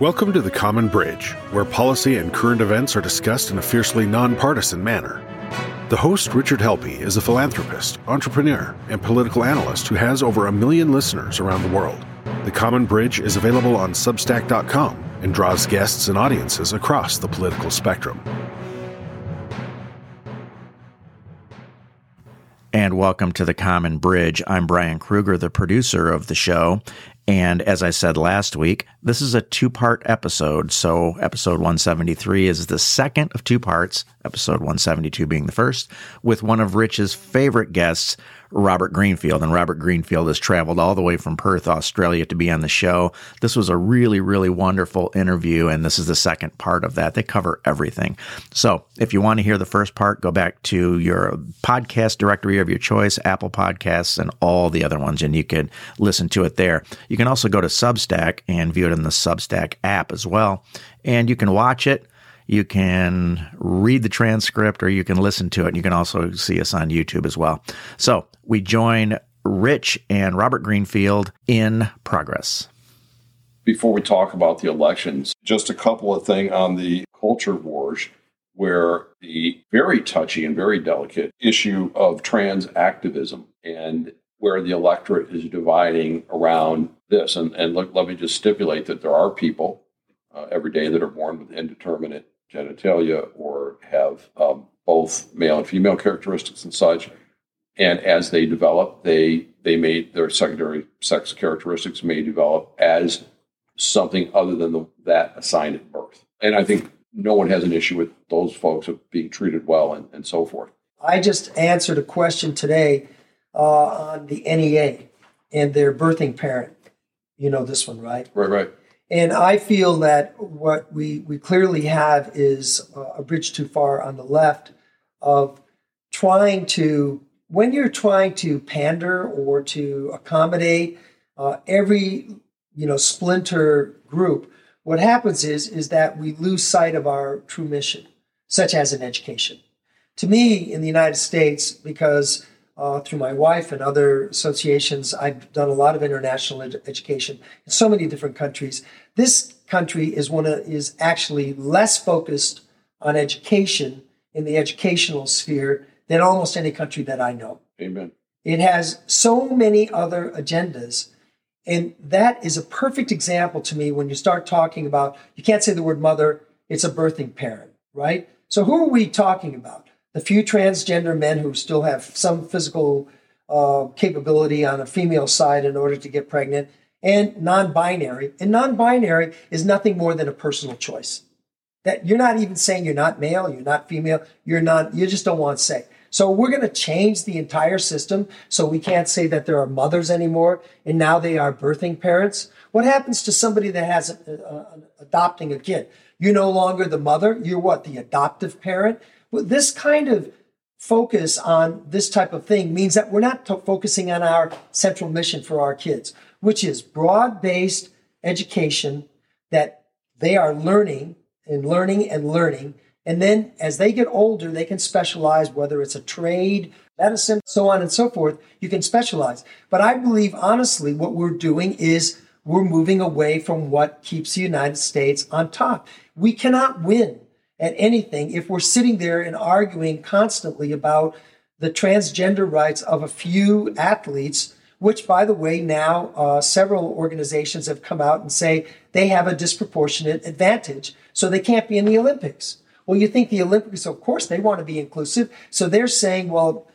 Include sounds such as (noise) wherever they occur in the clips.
Welcome to the Common Bridge, where policy and current events are discussed in a fiercely nonpartisan manner. The host, Richard Helppie, is a philanthropist, entrepreneur, and political analyst who has over a million listeners around the world. The Common Bridge is available on Substack.com and draws guests and audiences across the political spectrum. And welcome to the Common Bridge. I'm Brian Kruger, the producer of the show. And as I said last week, this is a two part episode. So, episode 173 is the second of two parts, episode 172 being the first, with one of Rich's favorite guests, Robert Greenfield. And Robert Greenfield has traveled all the way from Perth, Australia to be on the show. This was a really, really wonderful interview. And this is the second part of that. They cover everything. So if you want to hear the first part, go back to your podcast directory of your choice, Apple Podcasts, and all the other ones, and you can listen to it there. You can also go to Substack and view it in the Substack app as well. And you can watch it you can read the transcript or you can listen to it. You can also see us on YouTube as well. So we join Rich and Robert Greenfield in progress. Before we talk about the elections, just a couple of things on the culture wars where the very touchy and very delicate issue of trans activism and where the electorate is dividing around this. And, and look, let me just stipulate that there are people uh, every day that are born with indeterminate genitalia or have um, both male and female characteristics and such. And as they develop, they they may their secondary sex characteristics may develop as something other than the, that assigned at birth. And I think no one has an issue with those folks of being treated well and, and so forth. I just answered a question today uh, on the NEA and their birthing parent. You know this one, right? Right, right. And I feel that what we, we clearly have is a bridge too far on the left of trying to, when you're trying to pander or to accommodate uh, every you know splinter group, what happens is is that we lose sight of our true mission, such as in education. To me, in the United States, because uh, through my wife and other associations. I've done a lot of international ed- education in so many different countries. This country is one of, is actually less focused on education in the educational sphere than almost any country that I know. Amen. It has so many other agendas. And that is a perfect example to me when you start talking about, you can't say the word mother, it's a birthing parent, right? So who are we talking about? The few transgender men who still have some physical uh, capability on a female side in order to get pregnant, and non binary. And non binary is nothing more than a personal choice. That you're not even saying you're not male, you're not female, you're not, you just don't want to say. So we're going to change the entire system so we can't say that there are mothers anymore and now they are birthing parents. What happens to somebody that has a, a, a, adopting a kid? You're no longer the mother, you're what, the adoptive parent? This kind of focus on this type of thing means that we're not t- focusing on our central mission for our kids, which is broad based education that they are learning and learning and learning. And then as they get older, they can specialize, whether it's a trade, medicine, so on and so forth. You can specialize. But I believe, honestly, what we're doing is we're moving away from what keeps the United States on top. We cannot win at anything if we're sitting there and arguing constantly about the transgender rights of a few athletes, which, by the way, now uh, several organizations have come out and say they have a disproportionate advantage, so they can't be in the Olympics. Well, you think the Olympics, of course, they want to be inclusive. So they're saying, well,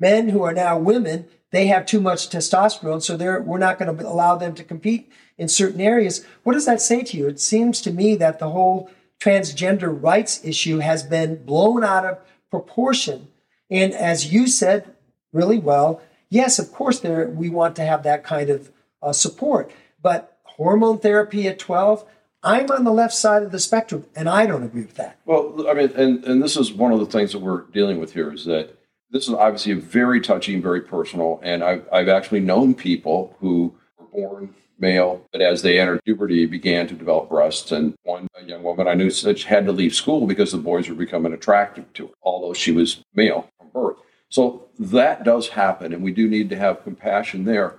men who are now women, they have too much testosterone, so they're, we're not going to allow them to compete in certain areas. What does that say to you? It seems to me that the whole transgender rights issue has been blown out of proportion. And as you said really well, yes, of course, there we want to have that kind of uh, support. But hormone therapy at 12, I'm on the left side of the spectrum, and I don't agree with that. Well, I mean, and, and this is one of the things that we're dealing with here is that this is obviously very touchy and very personal. And I've, I've actually known people who were born male, but as they entered puberty, began to develop breasts. And one young woman I knew she had to leave school because the boys were becoming attractive to her, although she was male from birth. So that does happen, and we do need to have compassion there.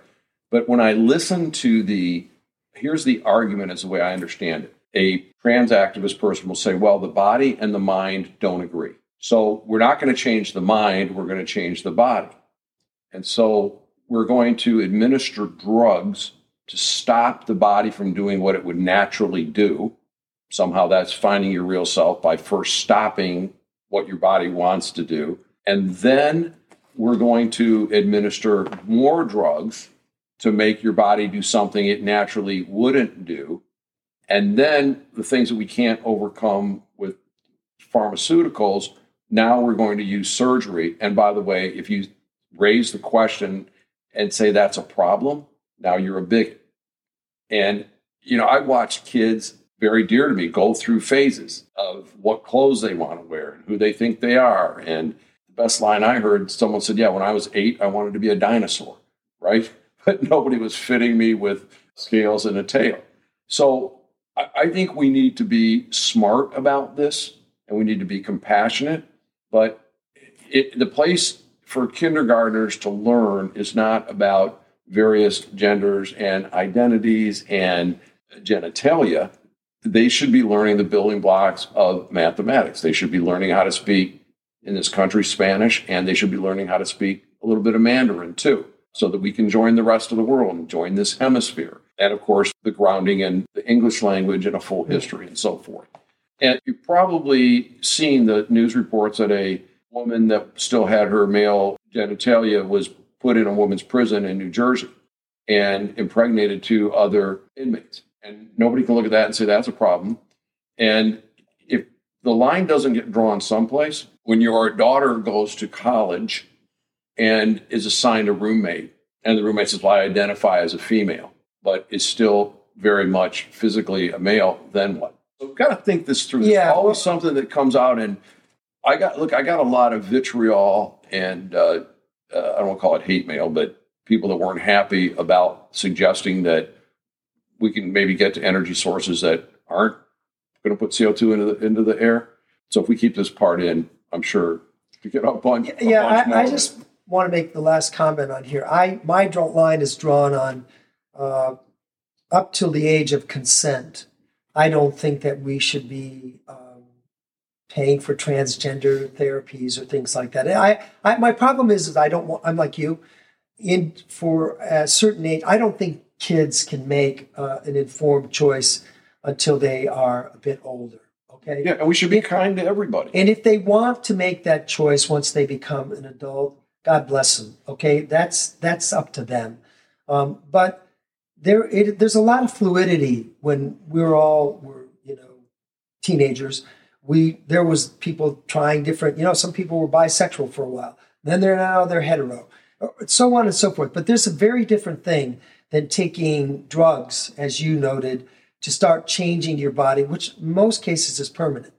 But when I listen to the, here's the argument as the way I understand it. a trans activist person will say, well, the body and the mind don't agree. So we're not going to change the mind, we're going to change the body. And so we're going to administer drugs to stop the body from doing what it would naturally do. Somehow that's finding your real self by first stopping what your body wants to do. And then we're going to administer more drugs to make your body do something it naturally wouldn't do. And then the things that we can't overcome with pharmaceuticals, now we're going to use surgery. And by the way, if you raise the question and say that's a problem, now you're a bigot. And, you know, I watch kids very dear to me go through phases of what clothes they want to wear and who they think they are. And the best line I heard, someone said, Yeah, when I was eight, I wanted to be a dinosaur, right? (laughs) But nobody was fitting me with scales and a tail. So I think we need to be smart about this and we need to be compassionate. But it, the place for kindergartners to learn is not about various genders and identities and genitalia. They should be learning the building blocks of mathematics. They should be learning how to speak in this country Spanish, and they should be learning how to speak a little bit of Mandarin too, so that we can join the rest of the world and join this hemisphere. And of course, the grounding in the English language and a full history and so forth. And you've probably seen the news reports that a woman that still had her male genitalia was put in a woman's prison in New Jersey and impregnated two other inmates. And nobody can look at that and say that's a problem. And if the line doesn't get drawn someplace, when your daughter goes to college and is assigned a roommate, and the roommate says, Well, I identify as a female, but is still very much physically a male, then what? So we've got to think this through. Yeah. There's always something that comes out and I got look. I got a lot of vitriol and uh, uh, I don't want to call it hate mail, but people that weren't happy about suggesting that we can maybe get to energy sources that aren't going to put CO two into the into the air. So if we keep this part in, I'm sure to get a bunch. Yeah, yeah I, I, just want to make the last comment on here. I my line is drawn on uh, up till the age of consent. I don't think that we should be. Uh, paying for transgender therapies or things like that. I, I my problem is, is I don't want. I'm like you. In for a certain age, I don't think kids can make uh, an informed choice until they are a bit older. Okay. Yeah, and we should be kind to everybody. And if they want to make that choice once they become an adult, God bless them. Okay, that's that's up to them. Um, but there, it, there's a lot of fluidity when we're all were you know teenagers we there was people trying different you know some people were bisexual for a while. Then they're now they're hetero. So on and so forth. But there's a very different thing than taking drugs as you noted to start changing your body which most cases is permanent.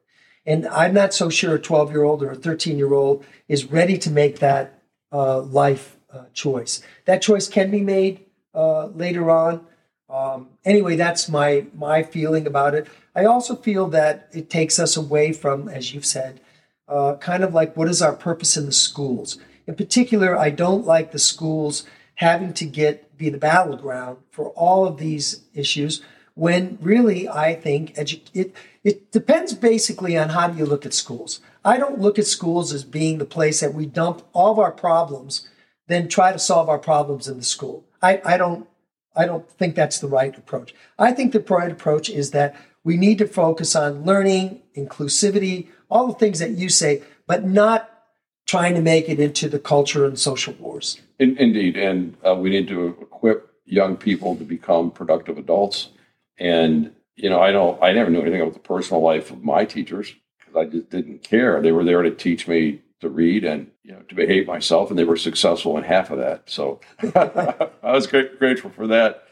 And i'm not so sure a 12 year old or a 13 year old is ready to make that uh, life uh, choice. That choice can be made uh, later on. Um, anyway, that's my my feeling about it. I also feel that it takes us away from, as you've said, uh, kind of like what is our purpose in the schools. In particular, I don't like the schools having to get be the battleground for all of these issues when really I think edu- it it depends basically on how you look at schools. I don't look at schools as being the place that we dump all of our problems, then try to solve our problems in the school. I, I don't I don't think that's the right approach. I think the right approach is that we need to focus on learning, inclusivity, all the things that you say, but not trying to make it into the culture and social wars. In, indeed. And uh, we need to equip young people to become productive adults. And, you know, I don't, I never knew anything about the personal life of my teachers because I just didn't care. They were there to teach me to read and you know to behave myself, and they were successful in half of that. So (laughs) I was grateful for that.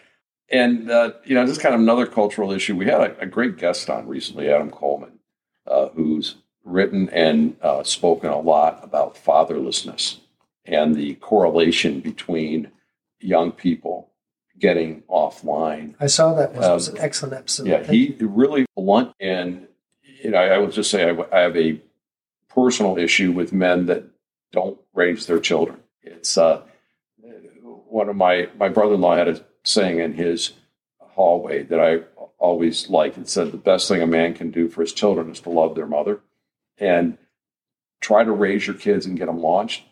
And uh, you know, just kind of another cultural issue. We had a, a great guest on recently, Adam Coleman, uh, who's written and uh, spoken a lot about fatherlessness and the correlation between young people getting offline. I saw that was, um, was an excellent episode. Yeah, he really blunt and you know I, I would just say I, I have a personal issue with men that don't raise their children. It's uh, one of my my brother-in-law had a saying in his hallway that I always liked. It said the best thing a man can do for his children is to love their mother and try to raise your kids and get them launched.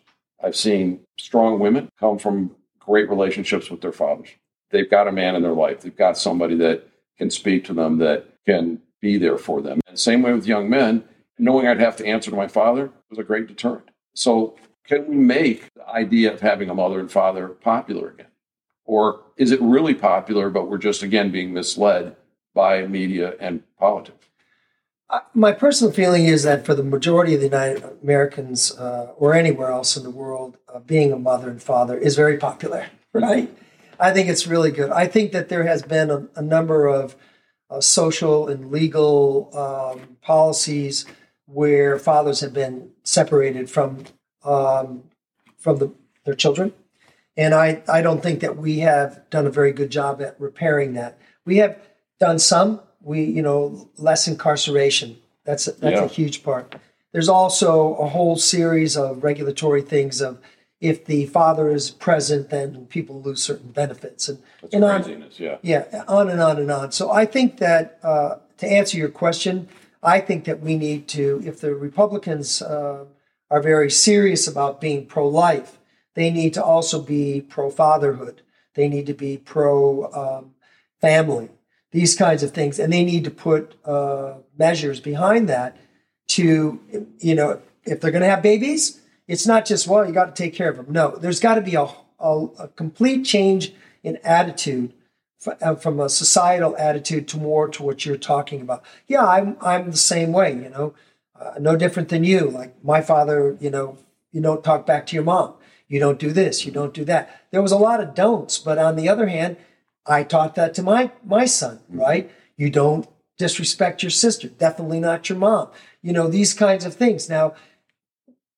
I've seen strong women come from great relationships with their fathers. They've got a man in their life. They've got somebody that can speak to them, that can be there for them. And same way with young men, knowing I'd have to answer to my father was a great deterrent. So, can we make the idea of having a mother and father popular again? Or is it really popular, but we're just again being misled by media and politics? my personal feeling is that for the majority of the United Americans uh, or anywhere else in the world, uh, being a mother and father is very popular, (laughs) right? I think it's really good. I think that there has been a, a number of uh, social and legal um, policies where fathers have been separated from um, from the, their children, and I I don't think that we have done a very good job at repairing that. We have done some. We you know less incarceration. That's a, that's yeah. a huge part. There's also a whole series of regulatory things of if the father is present, then people lose certain benefits, and, That's and on, yeah, yeah, on and on and on. So I think that uh, to answer your question, I think that we need to, if the Republicans uh, are very serious about being pro-life, they need to also be pro-fatherhood. They need to be pro-family. Um, these kinds of things, and they need to put uh, measures behind that to, you know, if they're going to have babies it's not just, well, you got to take care of them. No, there's got to be a, a, a, complete change in attitude uh, from a societal attitude to more to what you're talking about. Yeah, I'm, I'm the same way, you know, uh, no different than you. Like my father, you know, you don't talk back to your mom. You don't do this. You don't do that. There was a lot of don'ts, but on the other hand, I taught that to my my son. Right? You don't disrespect your sister. Definitely not your mom. You know these kinds of things. Now,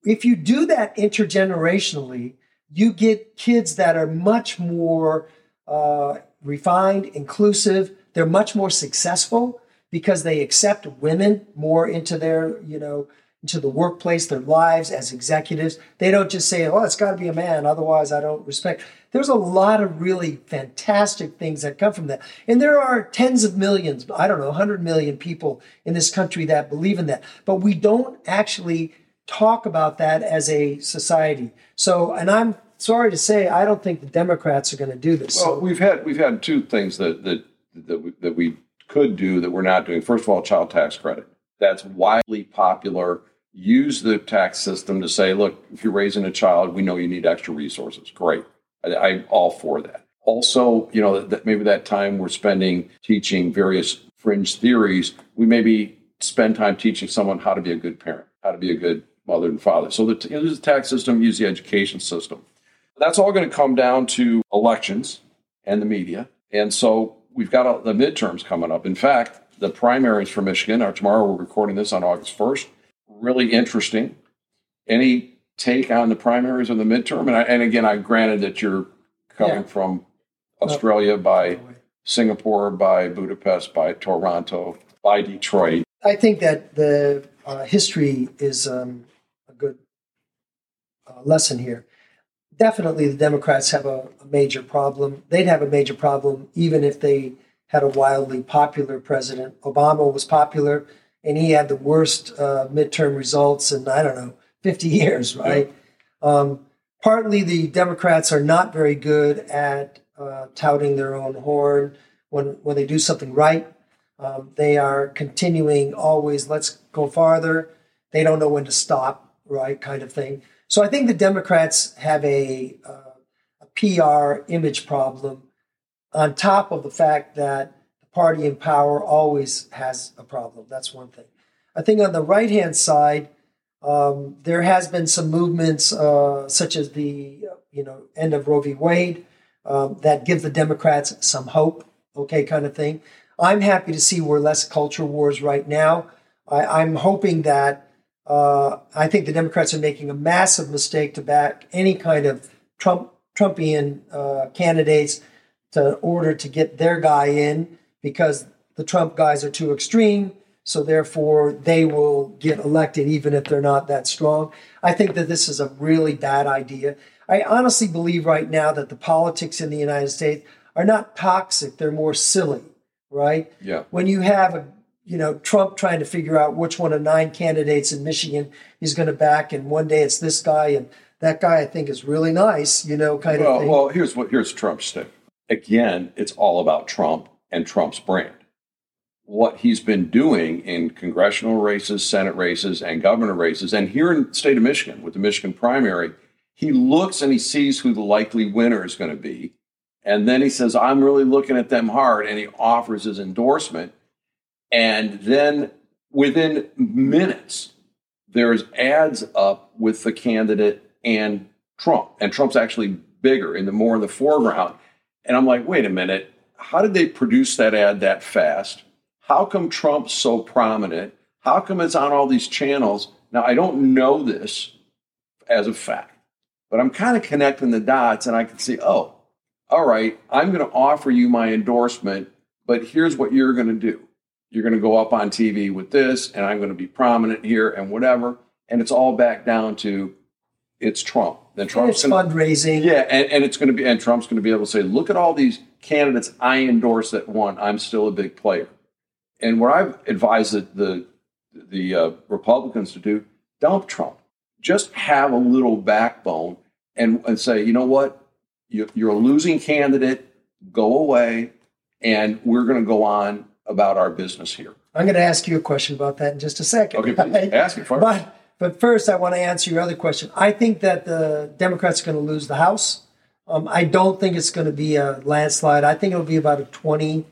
if you do that intergenerationally, you get kids that are much more uh, refined, inclusive. They're much more successful because they accept women more into their, you know, into the workplace, their lives as executives. They don't just say, "Oh, it's got to be a man," otherwise I don't respect. There's a lot of really fantastic things that come from that, and there are tens of millions, I don't know, 100 million people in this country that believe in that, but we don't actually talk about that as a society. So, and I'm sorry to say, I don't think the Democrats are going to do this. Well, we've had we've had two things that that that we, that we could do that we're not doing. First of all, child tax credit. That's widely popular. Use the tax system to say, look, if you're raising a child, we know you need extra resources. Great. I, am all for that. Also, you know, that maybe that time we're spending teaching various fringe theories, we maybe spend time teaching someone how to be a good parent, how to be a good mother and father. So the, you know, use the tax system, use the education system. That's all going to come down to elections and the media. And so we've got a, the midterms coming up. In fact, the primaries for Michigan are tomorrow. We're recording this on August 1st. Really interesting. Any take on the primaries or the midterm? And, I, and again, I granted that you're coming yeah. from Australia by Singapore, by Budapest, by Toronto, by Detroit. I think that the uh, history is um, a good uh, lesson here. Definitely, the Democrats have a, a major problem. They'd have a major problem even if they had a wildly popular president. Obama was popular, and he had the worst uh, midterm results in I don't know 50 years, right? Yeah. Um, partly, the Democrats are not very good at uh, touting their own horn when when they do something right. Um, they are continuing always. Let's go farther. They don't know when to stop right? Kind of thing. So I think the Democrats have a, uh, a PR image problem on top of the fact that party in power always has a problem. That's one thing. I think on the right hand side, um, there has been some movements, uh, such as the you know end of Roe v. Wade, um, that give the Democrats some hope. Okay, kind of thing. I'm happy to see we're less culture wars right now. I, I'm hoping that uh, I think the Democrats are making a massive mistake to back any kind of Trump Trumpian uh, candidates to order to get their guy in because the Trump guys are too extreme. So therefore, they will get elected even if they're not that strong. I think that this is a really bad idea. I honestly believe right now that the politics in the United States are not toxic; they're more silly. right? Yeah. When you have a you know Trump trying to figure out which one of nine candidates in Michigan he's going to back, and one day it's this guy and that guy I think is really nice, you know, kind well, of thing. Well, here's what here's Trump's stick. Again, it's all about Trump and Trump's brand. What he's been doing in congressional races, Senate races, and governor races, and here in the state of Michigan with the Michigan primary, he looks and he sees who the likely winner is going to be. And then he says, I'm really looking at them hard. And he offers his endorsement. And then within minutes, there's ads up with the candidate and Trump. And Trump's actually bigger in the more in the foreground. And I'm like, wait a minute, how did they produce that ad that fast? How come Trump's so prominent? How come it's on all these channels? Now, I don't know this as a fact, but I'm kind of connecting the dots and I can see, oh, all right, I'm going to offer you my endorsement, but here's what you're going to do. You're going to go up on TV with this, and I'm going to be prominent here and whatever. And it's all back down to it's Trump. Then Trump's it's gonna, fundraising. Yeah, and, and it's going to be, and Trump's going to be able to say, look at all these candidates I endorse that won. I'm still a big player. And what I've advised the the, the uh, Republicans to do, dump Trump. Just have a little backbone and, and say, you know what, you, you're a losing candidate. Go away, and we're going to go on about our business here. I'm going to ask you a question about that in just a second. Okay, (laughs) ask it first. But but first, I want to answer your other question. I think that the Democrats are going to lose the House. Um, I don't think it's going to be a landslide. I think it'll be about a 20,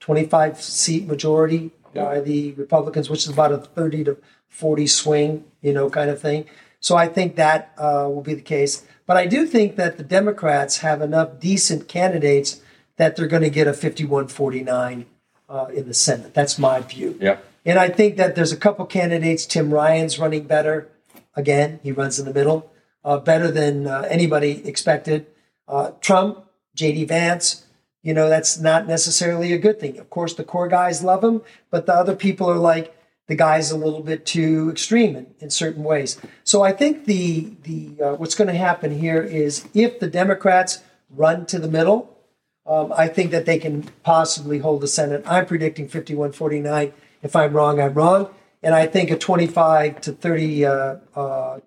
25 seat majority yeah. by the Republicans, which is about a 30 to 40 swing, you know, kind of thing. So I think that uh, will be the case. But I do think that the Democrats have enough decent candidates that they're going to get a 51 49 uh, in the Senate. That's my view. Yeah. And I think that there's a couple candidates. Tim Ryan's running better. Again, he runs in the middle, uh, better than uh, anybody expected. Uh, Trump, J.D. Vance, you know, that's not necessarily a good thing. Of course, the core guys love him, but the other people are like, the guy's a little bit too extreme in, in certain ways. So I think the the uh, what's going to happen here is if the Democrats run to the middle, um, I think that they can possibly hold the Senate. I'm predicting 51-49 if I'm wrong, I'm wrong. And I think a 25 to 30 uh, uh,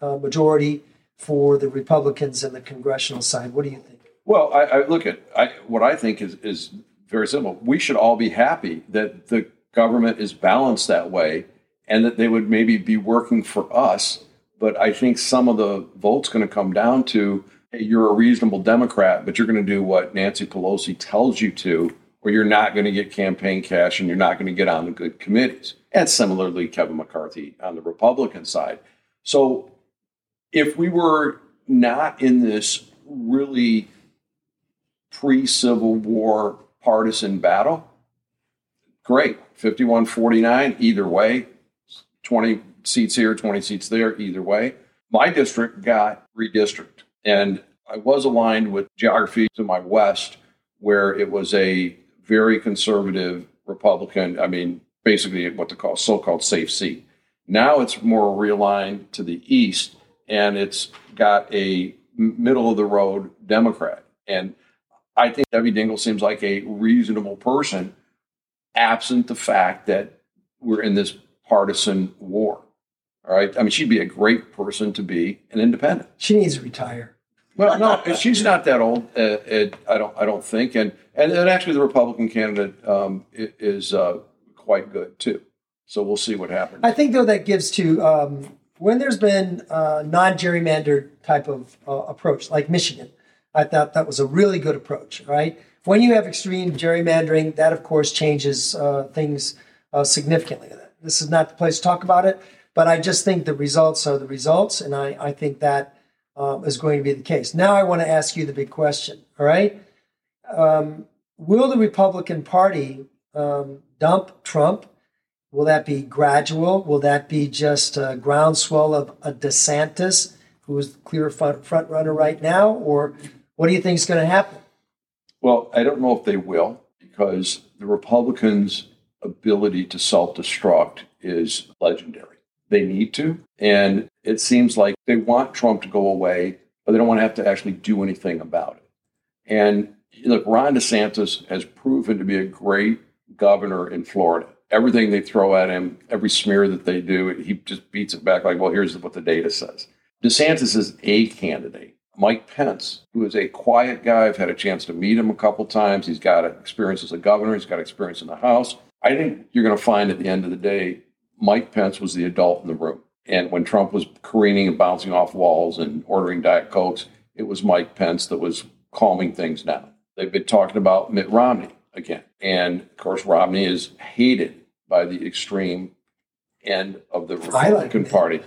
uh, majority for the Republicans and the congressional side. What do you think? Well, I, I look at I, what I think is, is very simple. We should all be happy that the government is balanced that way and that they would maybe be working for us. But I think some of the votes going to come down to hey, you're a reasonable Democrat, but you're going to do what Nancy Pelosi tells you to or you're not going to get campaign cash and you're not going to get on the good committees. And similarly, Kevin McCarthy on the Republican side. So if we were not in this really pre Civil War partisan battle, great. 51 49, either way. 20 seats here, 20 seats there, either way. My district got redistricted. And I was aligned with geography to my west, where it was a very conservative Republican. I mean, basically what they call so-called safe seat. Now it's more realigned to the east, and it's got a middle of the road Democrat. And I think Debbie Dingell seems like a reasonable person, absent the fact that we're in this partisan war. All right. I mean, she'd be a great person to be an independent. She needs to retire. Well, no, (laughs) she's not that old. Uh, it, I don't. I don't think. And and, and actually, the Republican candidate um, is uh, quite good too. So we'll see what happens. I think though that gives to um, when there's been a non-gerrymandered type of uh, approach, like Michigan. I thought that was a really good approach. Right. When you have extreme gerrymandering, that of course changes uh, things uh, significantly. This is not the place to talk about it, but I just think the results are the results, and I, I think that um, is going to be the case. Now, I want to ask you the big question. All right. Um, will the Republican Party um, dump Trump? Will that be gradual? Will that be just a groundswell of a DeSantis, who is the clear front, front runner right now? Or what do you think is going to happen? Well, I don't know if they will, because the Republicans' ability to self destruct is legendary. They need to. And it seems like they want Trump to go away, but they don't want to have to actually do anything about it. And look, Ron DeSantis has proven to be a great governor in Florida. Everything they throw at him, every smear that they do, he just beats it back like, well, here's what the data says. DeSantis is a candidate. Mike Pence, who is a quiet guy, I've had a chance to meet him a couple times. He's got experience as a governor, he's got experience in the House. I think you're going to find at the end of the day, Mike Pence was the adult in the room. And when Trump was careening and bouncing off walls and ordering Diet Cokes, it was Mike Pence that was calming things down. They've been talking about Mitt Romney again. And of course, Romney is hated by the extreme end of the Republican like Party.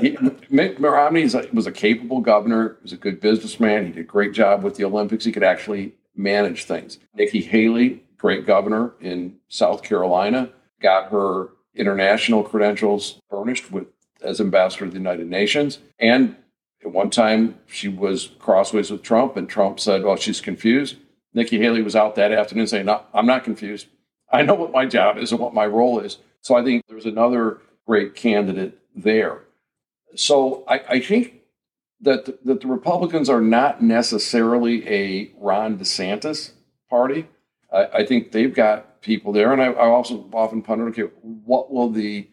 he, Mitt Romney was a capable governor. He was a good businessman. He did a great job with the Olympics. He could actually manage things. Nikki Haley, great governor in South Carolina, got her international credentials furnished with as ambassador to the United Nations. And at one time, she was crossways with Trump, and Trump said, "Well, she's confused." Nikki Haley was out that afternoon saying, "No, I'm not confused. I know what my job is and what my role is." So I think there's another great candidate there. So I, I think that the, that the Republicans are not necessarily a Ron DeSantis party. I, I think they've got people there, and I, I also often ponder, okay, what will the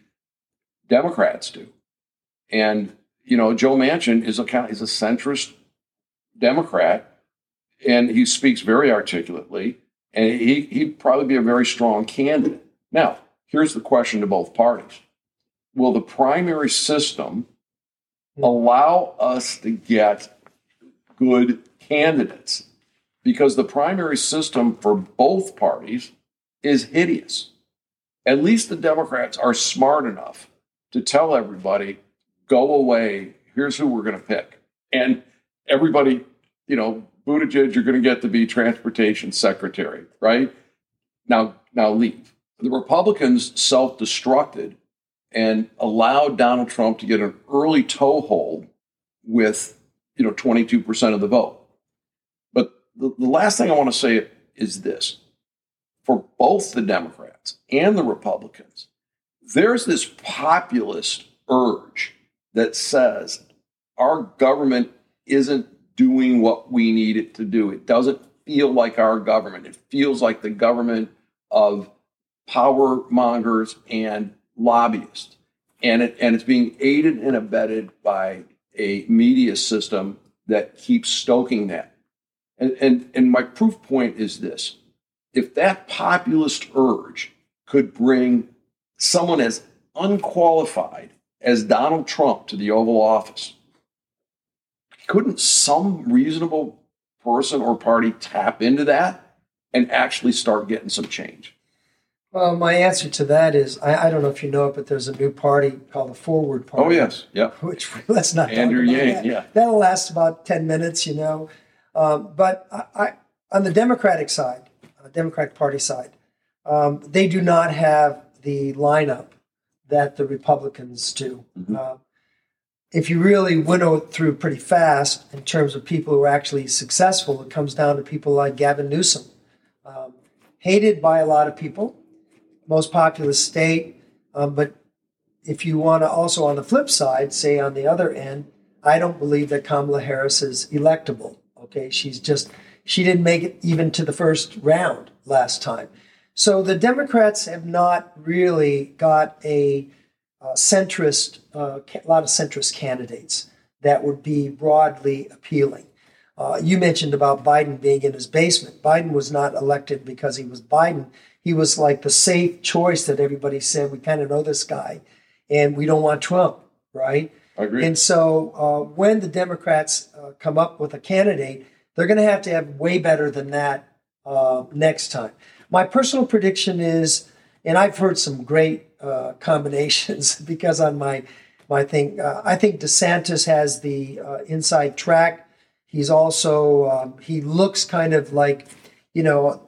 Democrats do? And you know, Joe Manchin is a kind is a centrist Democrat, and he speaks very articulately, and he he'd probably be a very strong candidate. Now, here's the question to both parties: Will the primary system hmm. allow us to get good candidates? Because the primary system for both parties is hideous. At least the Democrats are smart enough to tell everybody go away. Here's who we're going to pick. And everybody, you know, Buttigieg, you're going to get to be transportation secretary, right? Now, now leave. The Republicans self-destructed and allowed Donald Trump to get an early toehold with, you know, 22% of the vote. But the, the last thing I want to say is this. For both the Democrats and the Republicans, there's this populist urge that says our government isn't doing what we need it to do. It doesn't feel like our government. It feels like the government of power mongers and lobbyists. And, it, and it's being aided and abetted by a media system that keeps stoking that. And, and, and my proof point is this if that populist urge could bring someone as unqualified as Donald Trump to the Oval Office, couldn't some reasonable person or party tap into that and actually start getting some change? Well, my answer to that is I, I, don't know if you know it, but there's a new party called the Forward Party. Oh yes, yeah. (laughs) Which let's not Andrew talk about Yang, that. yeah. That'll last about ten minutes, you know. Um, but I, I, on the Democratic side, uh, Democratic Party side, um, they do not have the lineup that the Republicans do. Mm-hmm. Uh, if you really winnow it through pretty fast in terms of people who are actually successful, it comes down to people like Gavin Newsom, um, hated by a lot of people, most populous state. Um, but if you want to also, on the flip side, say on the other end, I don't believe that Kamala Harris is electable. Okay, she's just she didn't make it even to the first round last time. So the Democrats have not really got a, a centrist, uh, a lot of centrist candidates that would be broadly appealing. Uh, you mentioned about Biden being in his basement. Biden was not elected because he was Biden. He was like the safe choice that everybody said, we kind of know this guy and we don't want Trump, right? I agree. And so uh, when the Democrats uh, come up with a candidate, they're going to have to have way better than that uh, next time. My personal prediction is, and I've heard some great uh, combinations (laughs) because on my my thing, uh, I think DeSantis has the uh, inside track. He's also um, he looks kind of like you know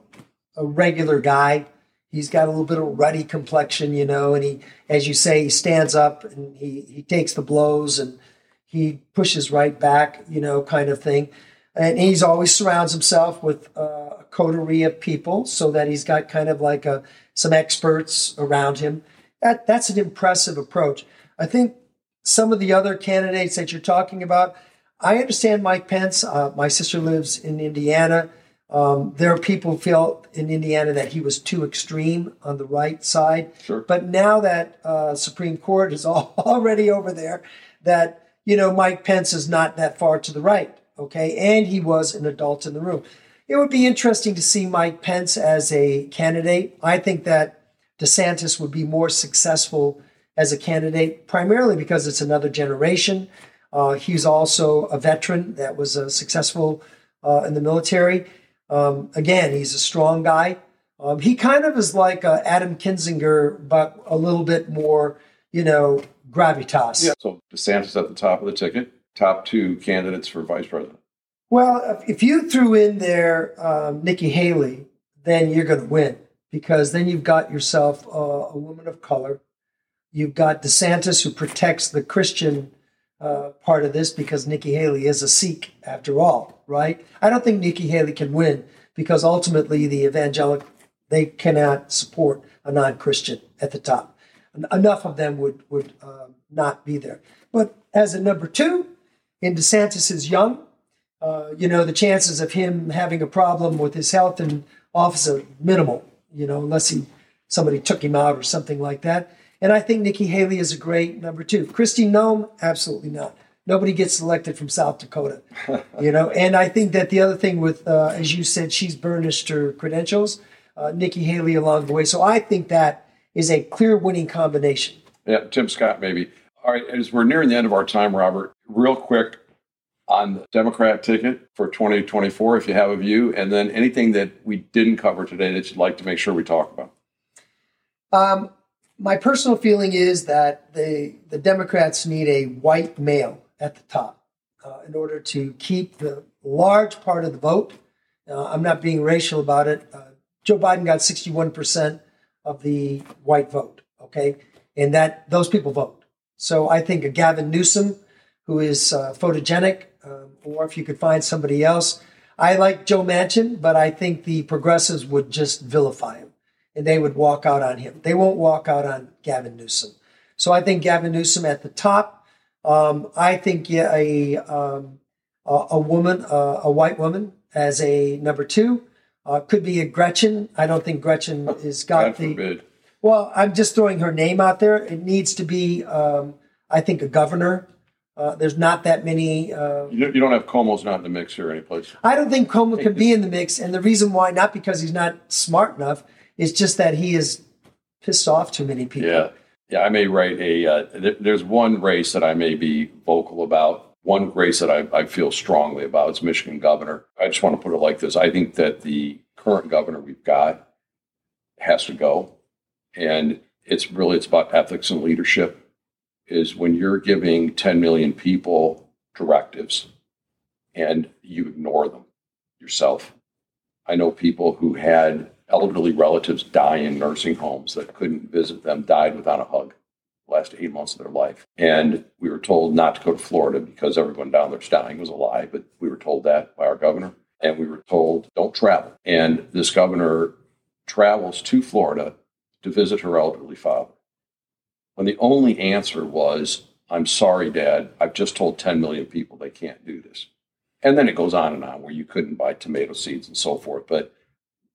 a regular guy. He's got a little bit of ruddy complexion, you know, and he, as you say, he stands up and he he takes the blows and he pushes right back, you know, kind of thing and he's always surrounds himself with uh, a coterie of people so that he's got kind of like a, some experts around him. That that's an impressive approach. I think some of the other candidates that you're talking about. I understand Mike Pence. Uh, my sister lives in Indiana. Um, there are people who felt in Indiana that he was too extreme on the right side. Sure. But now that uh, Supreme Court is (laughs) all, already over there, that you know Mike Pence is not that far to the right. Okay, and he was an adult in the room. It would be interesting to see Mike Pence as a candidate. I think that DeSantis would be more successful as a candidate, primarily because it's another generation. Uh, he's also a veteran that was uh, successful uh, in the military. Um, again, he's a strong guy. Um, he kind of is like uh, Adam Kinzinger, but a little bit more, you know, gravitas. Yeah. So DeSantis at the top of the ticket, top two candidates for vice president. Well, if you threw in there um, Nikki Haley, then you're going to win because then you've got yourself uh, a woman of color. You've got DeSantis who protects the Christian uh, part of this because Nikki Haley is a Sikh after all, right? I don't think Nikki Haley can win because ultimately the evangelical they cannot support a non-Christian at the top. Enough of them would would uh, not be there. But as a number two, in DeSantis is young. Uh, you know, the chances of him having a problem with his health and office are minimal. You know, unless he somebody took him out or something like that. And I think Nikki Haley is a great number two. Kristi Noem, absolutely not. Nobody gets selected from South Dakota, (laughs) you know. And I think that the other thing with, uh, as you said, she's burnished her credentials. Uh, Nikki Haley along the way. So I think that is a clear winning combination. Yeah, Tim Scott, maybe. All right, as we're nearing the end of our time, Robert, real quick on the Democrat ticket for 2024, if you have a view, and then anything that we didn't cover today that you'd like to make sure we talk about. Um, my personal feeling is that the the Democrats need a white male at the top uh, in order to keep the large part of the vote. Uh, I'm not being racial about it. Uh, Joe Biden got 61 percent of the white vote. Okay, and that those people vote. So I think a Gavin Newsom, who is uh, photogenic, um, or if you could find somebody else. I like Joe Manchin, but I think the progressives would just vilify him and they would walk out on him. They won't walk out on Gavin Newsom. So I think Gavin Newsom at the top. Um, I think yeah, a, um, a, a woman, uh, a white woman, as a number two. Uh, could be a Gretchen. I don't think Gretchen is got God the. forbid. Well, I'm just throwing her name out there. It needs to be, um, I think, a governor. Uh, there's not that many. Uh, You don't, you don't have Cuomo's not in the mix here anyplace. I don't think Como can be in the mix, and the reason why, not because he's not smart enough, is just that he is pissed off too many people. Yeah. Yeah, I may write a. Uh, th- there's one race that I may be vocal about. One race that I, I feel strongly about is Michigan governor. I just want to put it like this: I think that the current governor we've got has to go, and it's really it's about ethics and leadership. Is when you're giving 10 million people directives, and you ignore them yourself. I know people who had elderly relatives die in nursing homes that couldn't visit them, died without a hug last eight months of their life. And we were told not to go to Florida because everyone down there's dying was a lie, but we were told that by our governor. And we were told, don't travel. And this governor travels to Florida to visit her elderly father. When the only answer was, I'm sorry, Dad, I've just told 10 million people they can't do this. And then it goes on and on where you couldn't buy tomato seeds and so forth. But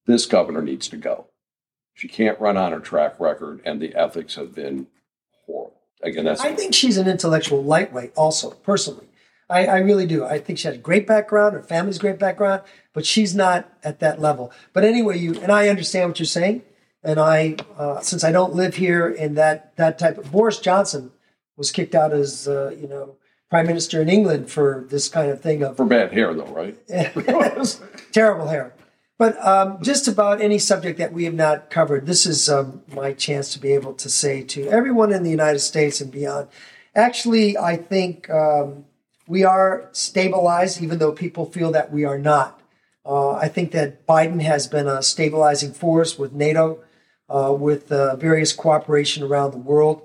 this governor needs to go. She can't run on her track record, and the ethics have been horrible. Again, that's I think she's an intellectual lightweight, also, personally. I, I really do. I think she had a great background, her family's great background, but she's not at that level. But anyway, you and I understand what you're saying. And I, uh, since I don't live here in that that type of Boris Johnson was kicked out as uh, you know prime minister in England for this kind of thing of for bad hair, though, right? (laughs) terrible hair. But um, just about any subject that we have not covered, this is um, my chance to be able to say to everyone in the United States and beyond. Actually, I think um, we are stabilized, even though people feel that we are not. Uh, I think that Biden has been a stabilizing force with NATO, with uh, various cooperation around the world.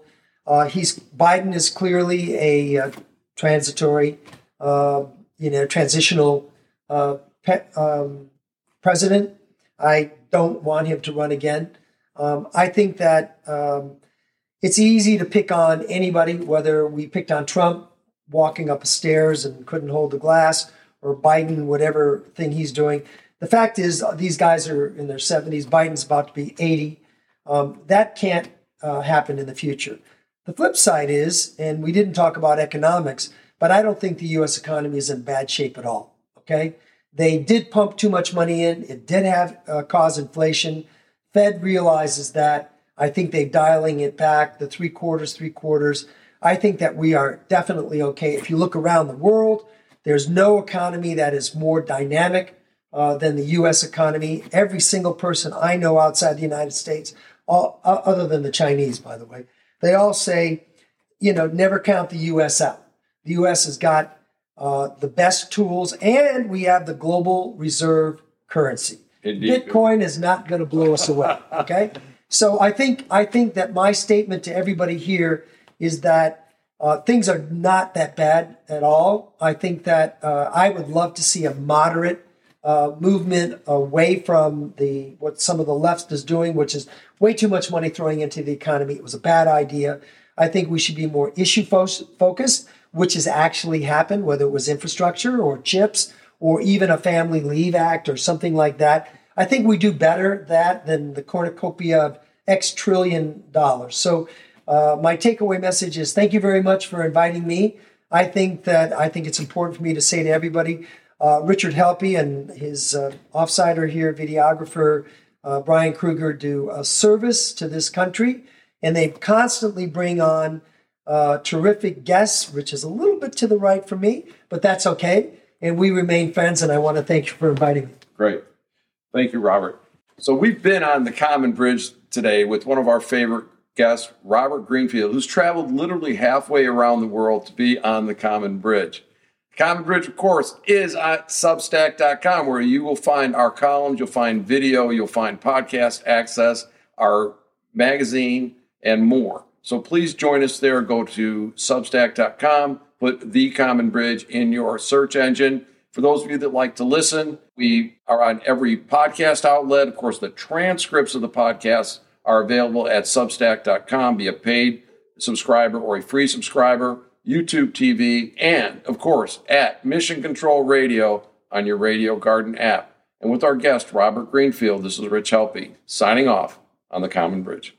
Uh, he's Biden is clearly a uh, transitory, uh, you know, transitional pe- um, president. I don't want him to run again. Um, I think that um, it's easy to pick on anybody, whether we picked on Trump walking up the stairs and couldn't hold the glass, or Biden, whatever thing he's doing. the fact is, uh, these guys are in their 70s. Biden's about to be 80. Um, that can't uh, happen in the future. The flip side is, and we didn't talk about economics, but I don't think the U.S. economy is in bad shape at all. Okay, they did pump too much money in. It did have uh, cause inflation. Fed realizes that. I think they're dialing it back. The three quarters, three quarters. I think that we are definitely okay. If you look around the world, there's no economy that is more dynamic uh, than the U.S. economy. Every single person I know outside the United States, all, uh, other than the Chinese, by the way, they all say, you know, never count the U.S. out. The U.S. has got uh, the best tools, and we have the global reserve currency. Indeed. Bitcoin is not going to blow us away. (laughs) Okay, so I think I think that my statement to everybody here is that uh, things are not that bad at all. I think that uh, I would love to see a moderate uh, movement away from the what some of the left is doing, which is way too much money throwing into the economy. It was a bad idea. I think we should be more issue fo- focused which has actually happened, whether it was infrastructure or chips or even a family leave act or something like that. I think we do better that than the cornucopia of X trillion dollars. So uh, my takeaway message is thank you very much for inviting me. I think that I think it's important for me to say to everybody, uh, Richard Helppie and his uh, offsider here, videographer uh, Brian Kruger, do a service to this country, and they constantly bring on uh, terrific guests, which is a little bit to the right for me, but that's okay. And we remain friends, and I want to thank you for inviting me. Great. Thank you, Robert. So we've been on the Common Bridge today with one of our favorite guests, Robert Greenfield, who's traveled literally halfway around the world to be on the Common Bridge. Common Bridge, of course, is at substack.com where you will find our columns, you'll find video, you'll find podcast access, our magazine, and more. So please join us there. Go to substack.com, put The Common Bridge in your search engine. For those of you that like to listen, we are on every podcast outlet. Of course, the transcripts of the podcasts are available at substack.com. Be a paid subscriber or a free subscriber, YouTube TV, and of course at Mission Control Radio on your Radio Garden app. And with our guest, Robert Greenfield, this is Rich Helppie signing off on the Common Bridge.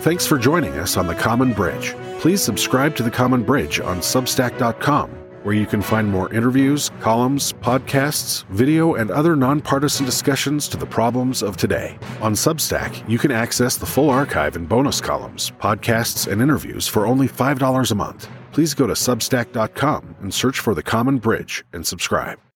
Thanks for joining us on The Common Bridge. Please subscribe to The Common Bridge on Substack.com, where you can find more interviews, columns, podcasts, video, and other nonpartisan discussions to the problems of today. On Substack, you can access the full archive and bonus columns, podcasts, and interviews for only $5 a month. Please go to Substack.com and search for The Common Bridge and subscribe.